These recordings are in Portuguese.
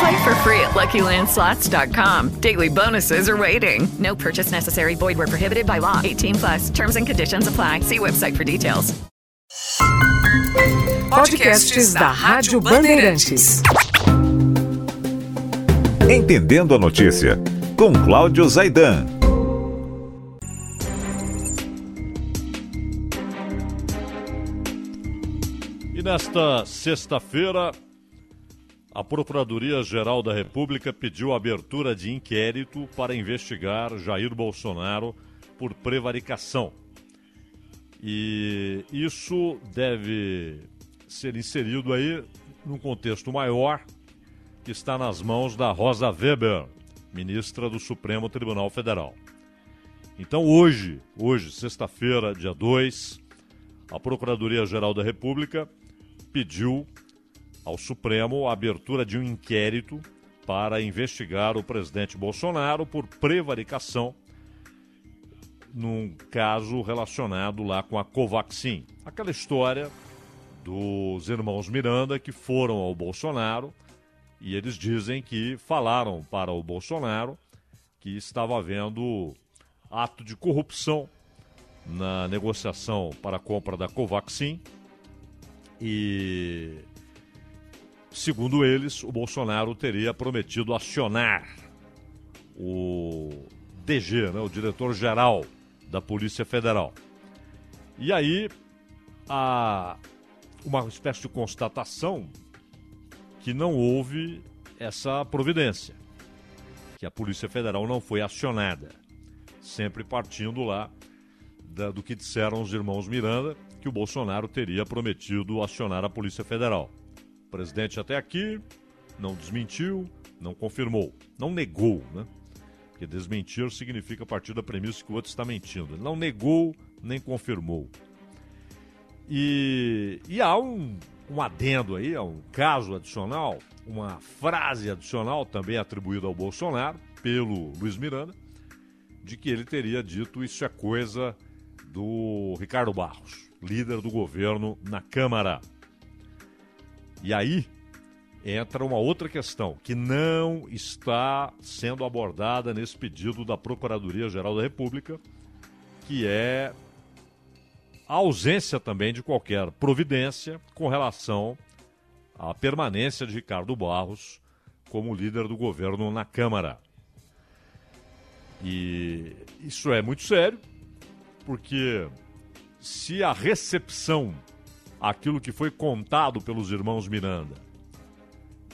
Play for free at LuckyLandSlots.com. Daily bonuses are waiting. No purchase necessary. Void where prohibited by law. 18 plus. Terms and conditions apply. See website for details. Podcasts da Rádio Bandeirantes. Entendendo a notícia, com Cláudio Zaidan. E nesta sexta-feira, a Procuradoria-Geral da República pediu abertura de inquérito para investigar Jair Bolsonaro por prevaricação. E isso deve ser inserido aí num contexto maior que está nas mãos da Rosa Weber, ministra do Supremo Tribunal Federal. Então hoje, hoje, sexta-feira, dia 2, a Procuradoria-Geral da República pediu ao Supremo a abertura de um inquérito para investigar o presidente Bolsonaro por prevaricação num caso relacionado lá com a Covaxin. Aquela história dos irmãos Miranda que foram ao Bolsonaro e eles dizem que falaram para o Bolsonaro que estava havendo ato de corrupção na negociação para a compra da Covaxin e segundo eles, o Bolsonaro teria prometido acionar o DG, né, o diretor-geral da Polícia Federal. E aí, há uma espécie de constatação que não houve essa providência, que a Polícia Federal não foi acionada, sempre partindo lá da, do que disseram os irmãos Miranda, que o Bolsonaro teria prometido acionar a Polícia Federal. Presidente até aqui não desmentiu, não confirmou, não negou, né? Porque desmentir significa partir da premissa que o outro está mentindo. Ele não negou nem confirmou. E, e há um, um adendo aí, há um caso adicional, uma frase adicional também atribuída ao Bolsonaro pelo Luiz Miranda, de que ele teria dito isso é coisa do Ricardo Barros, líder do governo na Câmara. E aí, entra uma outra questão que não está sendo abordada nesse pedido da Procuradoria-Geral da República, que é a ausência também de qualquer providência com relação à permanência de Ricardo Barros como líder do governo na Câmara. E isso é muito sério, porque se a recepção aquilo que foi contado pelos irmãos Miranda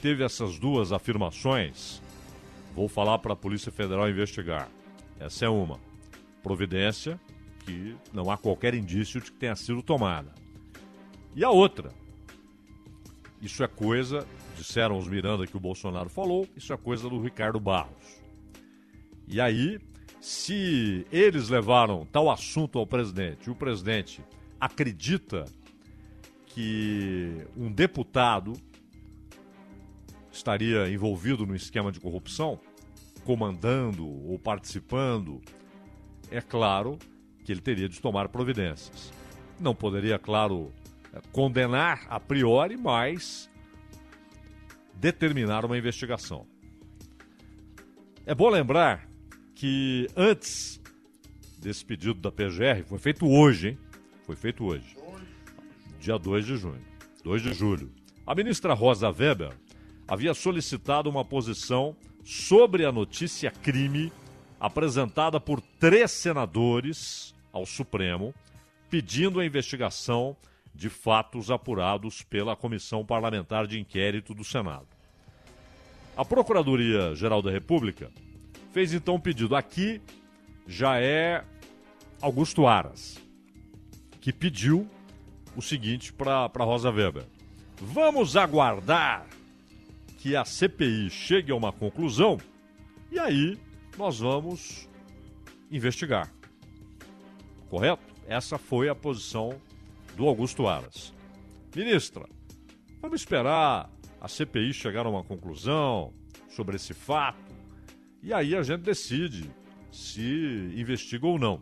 teve essas duas afirmações, vou falar para a Polícia Federal investigar. Essa é uma. Providência que não há qualquer indício de que tenha sido tomada. E a outra, isso é coisa, disseram os Miranda que o Bolsonaro falou, isso é coisa do Ricardo Barros. E aí, se eles levaram tal assunto ao presidente e o presidente acredita que um deputado estaria envolvido no esquema de corrupção, comandando ou participando, é claro que ele teria de tomar providências. Não poderia, claro, condenar a priori, mas determinar uma investigação. É bom lembrar que antes desse pedido da PGR, foi feito hoje, hein? Foi feito hoje. Dia 2 de junho. 2 de julho. A ministra Rosa Weber havia solicitado uma posição sobre a notícia crime apresentada por três senadores ao Supremo pedindo a investigação de fatos apurados pela Comissão Parlamentar de Inquérito do Senado. A Procuradoria-Geral da República fez então um pedido. Aqui já é Augusto Aras, que pediu o seguinte para Rosa Weber: vamos aguardar que a CPI chegue a uma conclusão e aí nós vamos investigar. Correto? Essa foi a posição do Augusto Aras. Ministra, vamos esperar a CPI chegar a uma conclusão sobre esse fato e aí a gente decide se investiga ou não.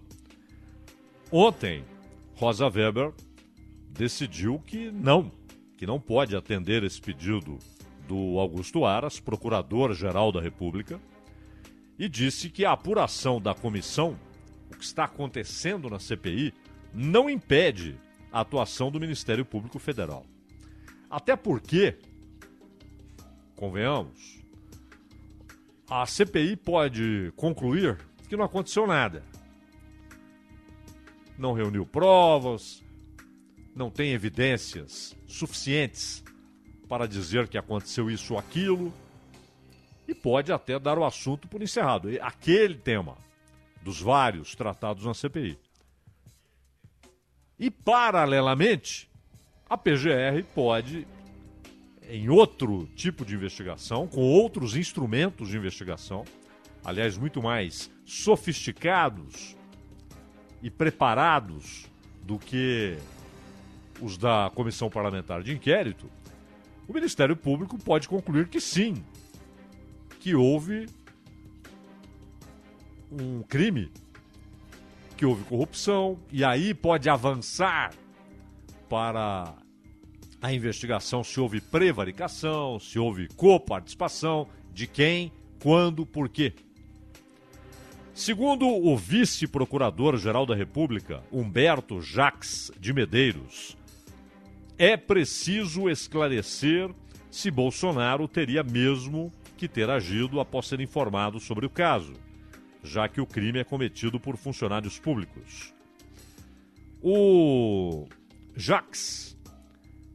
Ontem, Rosa Weber decidiu que não, que não pode atender esse pedido do Augusto Aras, procurador-geral da República, e disse que a apuração da comissão, o que está acontecendo na CPI, não impede a atuação do Ministério Público Federal. Até porque, convenhamos, a CPI pode concluir que não aconteceu nada. Não reuniu provas, não tem evidências suficientes para dizer que aconteceu isso ou aquilo, e pode até dar o assunto por encerrado. Aquele tema dos vários tratados na CPI. E, paralelamente, a PGR pode, em outro tipo de investigação, com outros instrumentos de investigação, aliás, muito mais sofisticados e preparados do que os da Comissão Parlamentar de Inquérito, o Ministério Público pode concluir que sim, que houve um crime, que houve corrupção, e aí pode avançar para a investigação se houve prevaricação, se houve coparticipação, de quem, quando, por quê. Segundo o vice-procurador-geral da República, Humberto Jacques de Medeiros, é preciso esclarecer se Bolsonaro teria mesmo que ter agido após ser informado sobre o caso, já que o crime é cometido por funcionários públicos. O Jacques,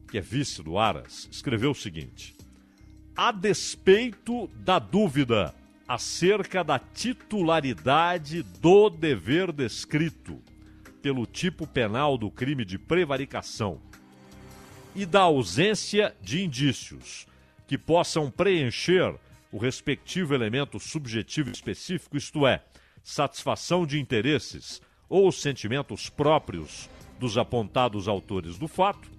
que é vice do Aras, escreveu o seguinte: A despeito da dúvida acerca da titularidade do dever descrito pelo tipo penal do crime de prevaricação e da ausência de indícios que possam preencher o respectivo elemento subjetivo específico, isto é, satisfação de interesses ou sentimentos próprios dos apontados autores do fato,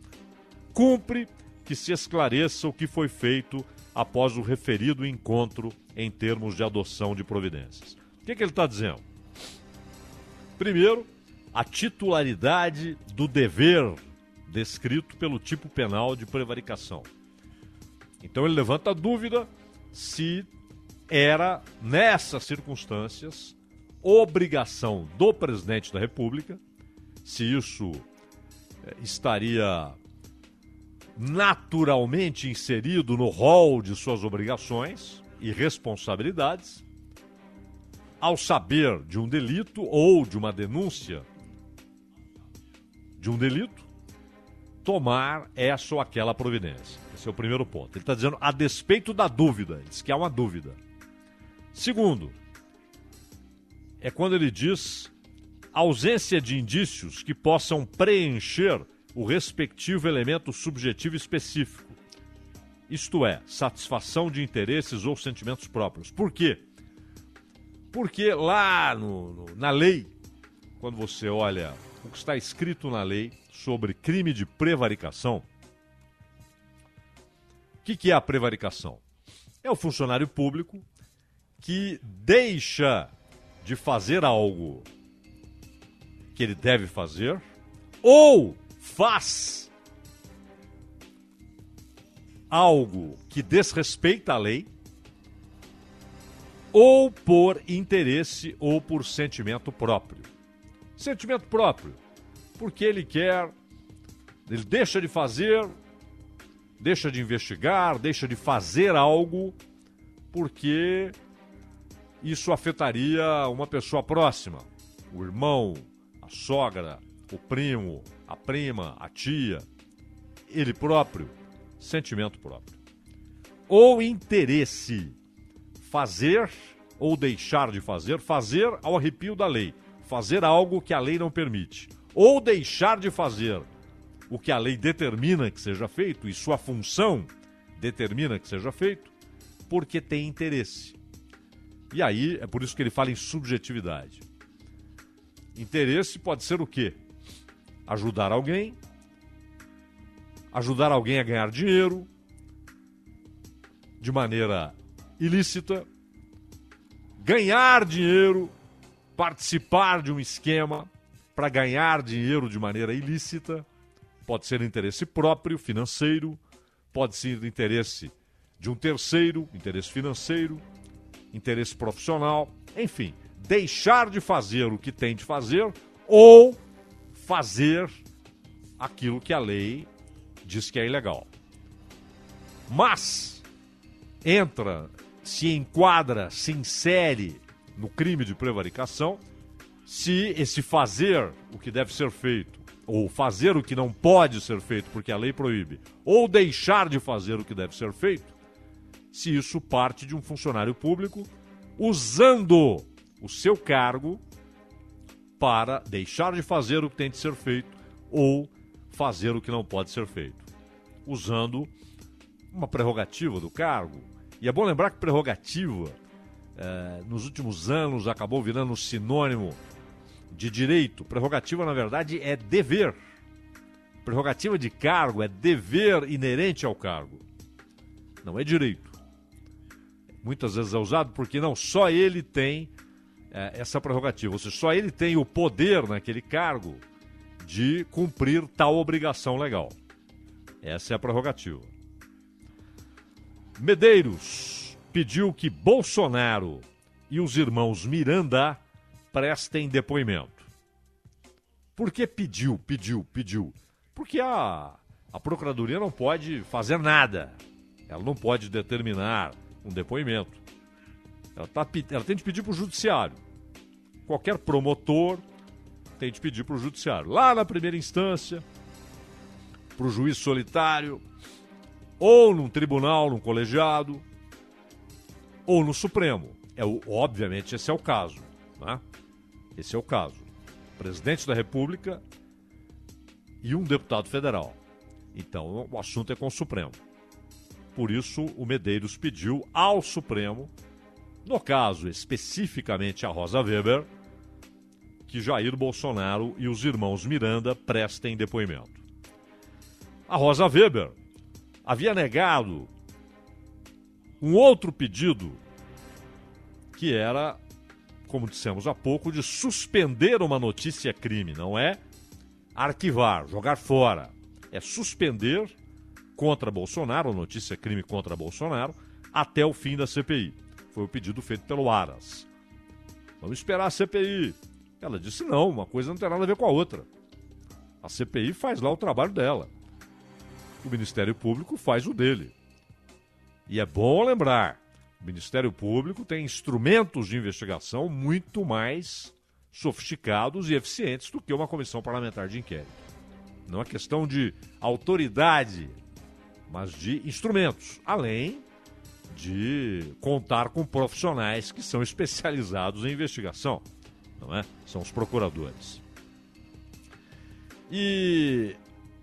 cumpre que se esclareça o que foi feito após o referido encontro em termos de adoção de providências. O que, que ele está dizendo? Primeiro, a titularidade do dever descrito pelo tipo penal de prevaricação. Então ele levanta a dúvida se era, nessas circunstâncias, obrigação do presidente da República, se isso eh, estaria naturalmente inserido no rol de suas obrigações e responsabilidades, ao saber de um delito ou de uma denúncia de um delito, tomar essa ou aquela providência. Esse é o primeiro ponto. Ele está dizendo a despeito da dúvida. Diz que há uma dúvida. Segundo, é quando ele diz ausência de indícios que possam preencher o respectivo elemento subjetivo específico. Isto é, satisfação de interesses ou sentimentos próprios. Por quê? Porque lá no, no, na lei, quando você olha o que está escrito na lei sobre crime de prevaricação, que, que é a prevaricação? É o funcionário público que deixa de fazer algo que ele deve fazer ou faz algo que desrespeita a lei ou por interesse ou por sentimento próprio. Sentimento próprio, porque ele quer, ele deixa de fazer deixa de investigar, deixa de fazer algo, porque isso afetaria uma pessoa próxima, o irmão, a sogra, o primo, a prima, a tia, ele próprio, sentimento próprio. Ou interesse, fazer ou deixar de fazer, fazer ao arrepio da lei, fazer algo que a lei não permite, ou deixar de fazer o que a lei determina que seja feito e sua função determina que seja feito, porque tem interesse. E aí é por isso que ele fala em subjetividade. Interesse pode ser o quê? Ajudar alguém, ajudar alguém a ganhar dinheiro de maneira ilícita, ganhar dinheiro, participar de um esquema para ganhar dinheiro de maneira ilícita, pode ser interesse próprio, financeiro, pode ser interesse de um terceiro, interesse financeiro, interesse profissional, enfim, deixar de fazer o que tem de fazer ou fazer aquilo que a lei diz que é ilegal. Mas entra, se enquadra, se insere no crime de prevaricação se esse fazer o que deve ser feito, ou fazer o que não pode ser feito porque a lei proíbe, ou deixar de fazer o que deve ser feito, se isso parte de um funcionário público usando o seu cargo para deixar de fazer o que tem de ser feito ou fazer o que não pode ser feito, usando uma prerrogativa do cargo. E é bom lembrar que prerrogativa, eh, nos últimos anos, acabou virando sinônimo de direito. Prerrogativa, na verdade, é dever. Prerrogativa de cargo é dever inerente ao cargo, não é direito. Muitas vezes é usado porque não só ele tem é, essa prerrogativa, ou seja, só ele tem o poder naquele cargo de cumprir tal obrigação legal. Essa é a prerrogativa. Medeiros pediu que Bolsonaro e os irmãos Miranda prestem depoimento. Por que pediu, pediu, pediu? Porque a, a Procuradoria não pode fazer nada. Ela não pode determinar um depoimento. Ela, tá, ela tem de pedir para o Judiciário. Qualquer promotor tem de pedir para o Judiciário. Lá na primeira instância, para o juiz solitário, ou num tribunal, num colegiado, ou no Supremo. É, obviamente, esse é o caso. Né? Esse é o caso. Presidente da República e um deputado federal. Então, o assunto é com o Supremo. Por isso, o Medeiros pediu ao Supremo, no caso especificamente a Rosa Weber, que Jair Bolsonaro e os irmãos Miranda prestem depoimento. A Rosa Weber havia negado um outro pedido que era como dissemos há pouco, de suspender uma notícia crime, não é arquivar, jogar fora. É suspender contra Bolsonaro, notícia crime contra Bolsonaro, até o fim da CPI. Foi o pedido feito pelo Aras. Vamos esperar a CPI. Ela disse: não, uma coisa não tem nada a ver com a outra. A CPI faz lá o trabalho dela. O Ministério Público faz o dele. E é bom lembrar: o Ministério Público tem instrumentos de investigação muito mais sofisticados e eficientes do que uma comissão parlamentar de inquérito. Não é questão de autoridade, mas de instrumentos, além de contar com profissionais que são especializados em investigação, não é? São os procuradores. E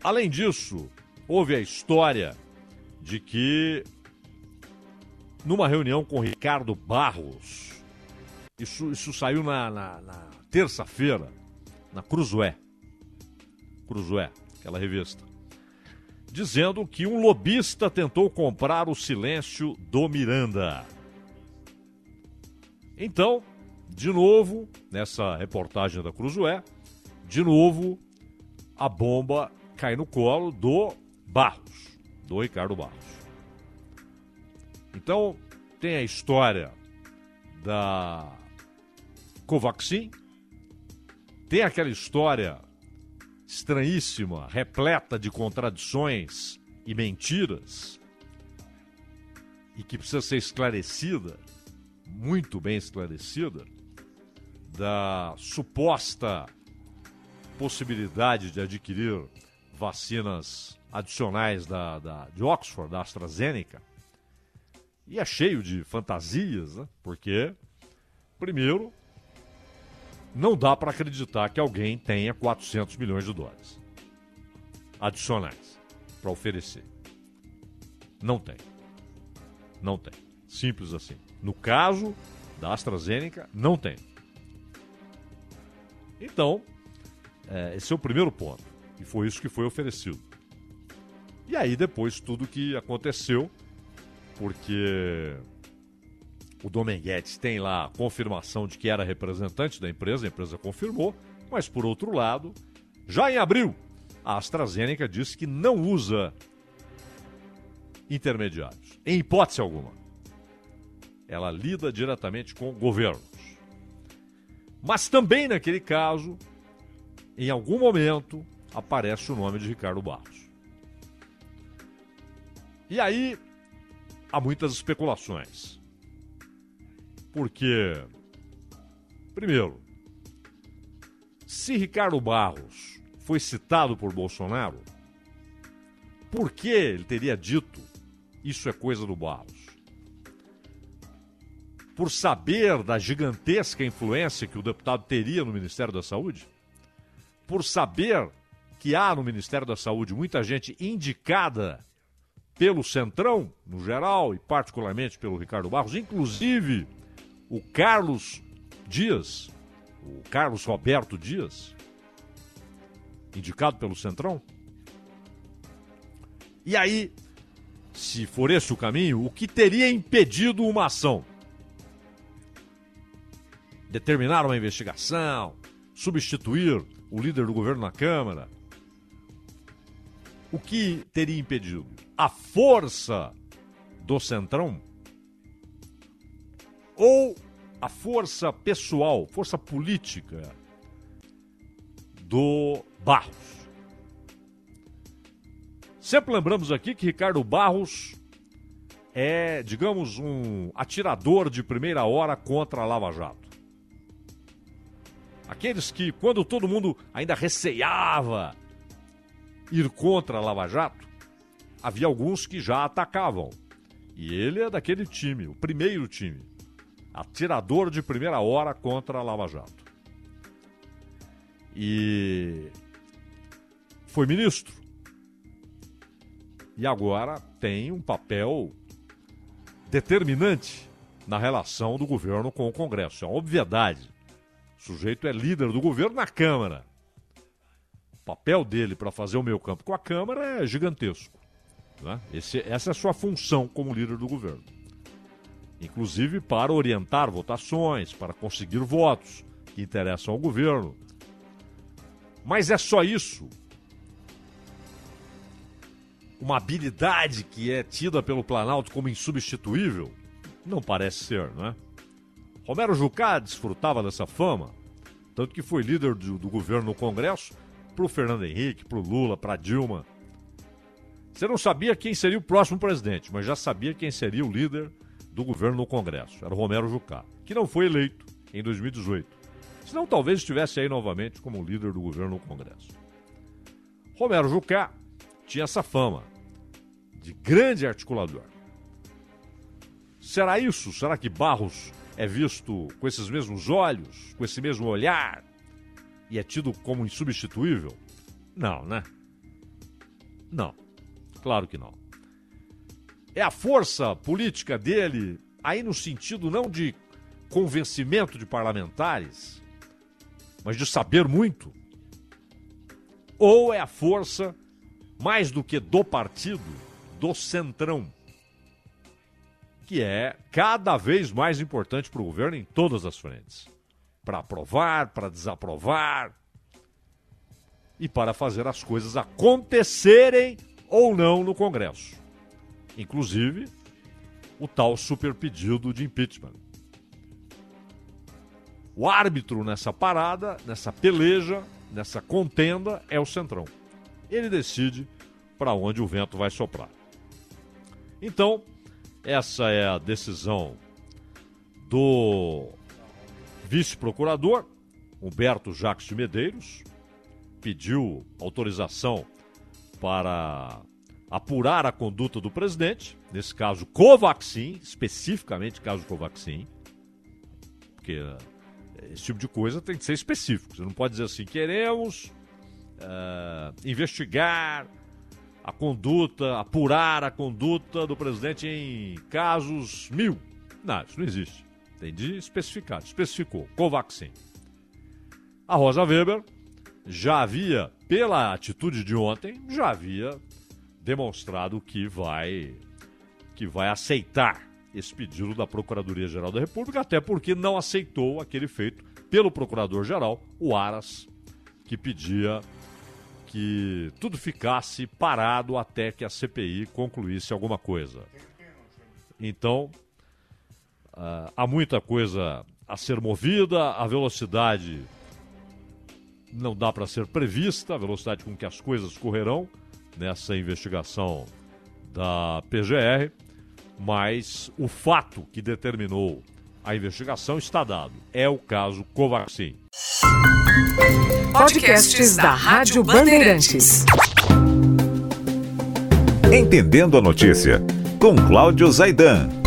além disso, houve a história de que numa reunião com Ricardo Barros. Isso, isso saiu na, na, na terça-feira, na Cruzoé. Cruzoé, aquela revista. Dizendo que um lobista tentou comprar o silêncio do Miranda. Então, de novo, nessa reportagem da Cruzoé, de novo, a bomba cai no colo do Barros, do Ricardo Barros. Então, tem a história da Covaxin, tem aquela história estranhíssima, repleta de contradições e mentiras, e que precisa ser esclarecida, muito bem esclarecida, da suposta possibilidade de adquirir vacinas adicionais da, da, de Oxford, da AstraZeneca. E é cheio de fantasias, né? Porque, primeiro, não dá para acreditar que alguém tenha 400 milhões de dólares adicionais para oferecer. Não tem. Não tem. Simples assim. No caso da AstraZeneca, não tem. Então, é, esse é o primeiro ponto. E foi isso que foi oferecido. E aí, depois, tudo que aconteceu, porque o Domenguete tem lá a confirmação de que era representante da empresa, a empresa confirmou, mas por outro lado, já em abril, a AstraZeneca disse que não usa intermediários, em hipótese alguma. Ela lida diretamente com governos. Mas também naquele caso, em algum momento, aparece o nome de Ricardo Barros. E aí há muitas especulações. Porque, primeiro, se Ricardo Barros foi citado por Bolsonaro, por que ele teria dito isso é coisa do Barros? Por saber da gigantesca influência que o deputado teria no Ministério da Saúde? Por saber que há no Ministério da Saúde muita gente indicada pelo Centrão, no geral, e particularmente pelo Ricardo Barros, inclusive o Carlos Dias, o Carlos Roberto Dias, indicado pelo Centrão. E aí, se for esse o caminho, o que teria impedido uma ação? Determinar uma investigação, substituir o líder do governo na Câmara. O que teria impedido? A força do Centrão? Ou a força pessoal, força política do Barros. Sempre lembramos aqui que Ricardo Barros é, digamos, um atirador de primeira hora contra a Lava Jato. Aqueles que, quando todo mundo ainda receava ir contra a Lava Jato, havia alguns que já atacavam. E ele é daquele time, o primeiro time. Atirador de primeira hora contra a Lava Jato. E foi ministro. E agora tem um papel determinante na relação do governo com o Congresso. É uma obviedade. O sujeito é líder do governo na Câmara. O papel dele para fazer o meu campo com a Câmara é gigantesco. Né? Esse, essa é a sua função como líder do governo. Inclusive para orientar votações, para conseguir votos que interessam ao governo. Mas é só isso uma habilidade que é tida pelo Planalto como insubstituível? Não parece ser, né? Romero Jucá desfrutava dessa fama, tanto que foi líder do, do governo no Congresso pro Fernando Henrique, pro Lula, pra Dilma. Você não sabia quem seria o próximo presidente, mas já sabia quem seria o líder do governo no Congresso. Era Romero Jucá, que não foi eleito em 2018. Senão talvez estivesse aí novamente como líder do governo no Congresso. Romero Jucá tinha essa fama de grande articulador. Será isso? Será que Barros é visto com esses mesmos olhos, com esse mesmo olhar e é tido como insubstituível? Não, né? Não. Claro que não. É a força política dele aí no sentido não de convencimento de parlamentares, mas de saber muito? Ou é a força mais do que do partido do Centrão, que é cada vez mais importante para o governo em todas as frentes para aprovar, para desaprovar e para fazer as coisas acontecerem ou não no Congresso. Inclusive, o tal super pedido de impeachment. O árbitro nessa parada, nessa peleja, nessa contenda é o Centrão. Ele decide para onde o vento vai soprar. Então, essa é a decisão do vice-procurador, Humberto Jacques de Medeiros, pediu autorização para apurar a conduta do presidente, nesse caso Covaxin, especificamente caso Covaxin, porque eh, esse tipo de coisa tem que ser específico. Você não pode dizer assim, queremos uh, investigar a conduta, apurar a conduta do presidente em casos mil. Não, isso não existe. Tem de especificar. Especificou. Covaxin. A Rosa Weber já havia, pela atitude de ontem, já havia demonstrado que vai que vai aceitar esse pedido da Procuradoria-Geral da República, até porque não aceitou aquele feito pelo Procurador-Geral, o Aras, que pedia que tudo ficasse parado até que a CPI concluísse alguma coisa. Então, uh, há muita coisa a ser movida, a velocidade não dá para ser prevista, a velocidade com que as coisas correrão nessa investigação da PGR, mas o fato que determinou a investigação está dado. É o caso Covaxin. Podcasts da Rádio Bandeirantes. Entendendo a notícia, com Cláudio Zaidan.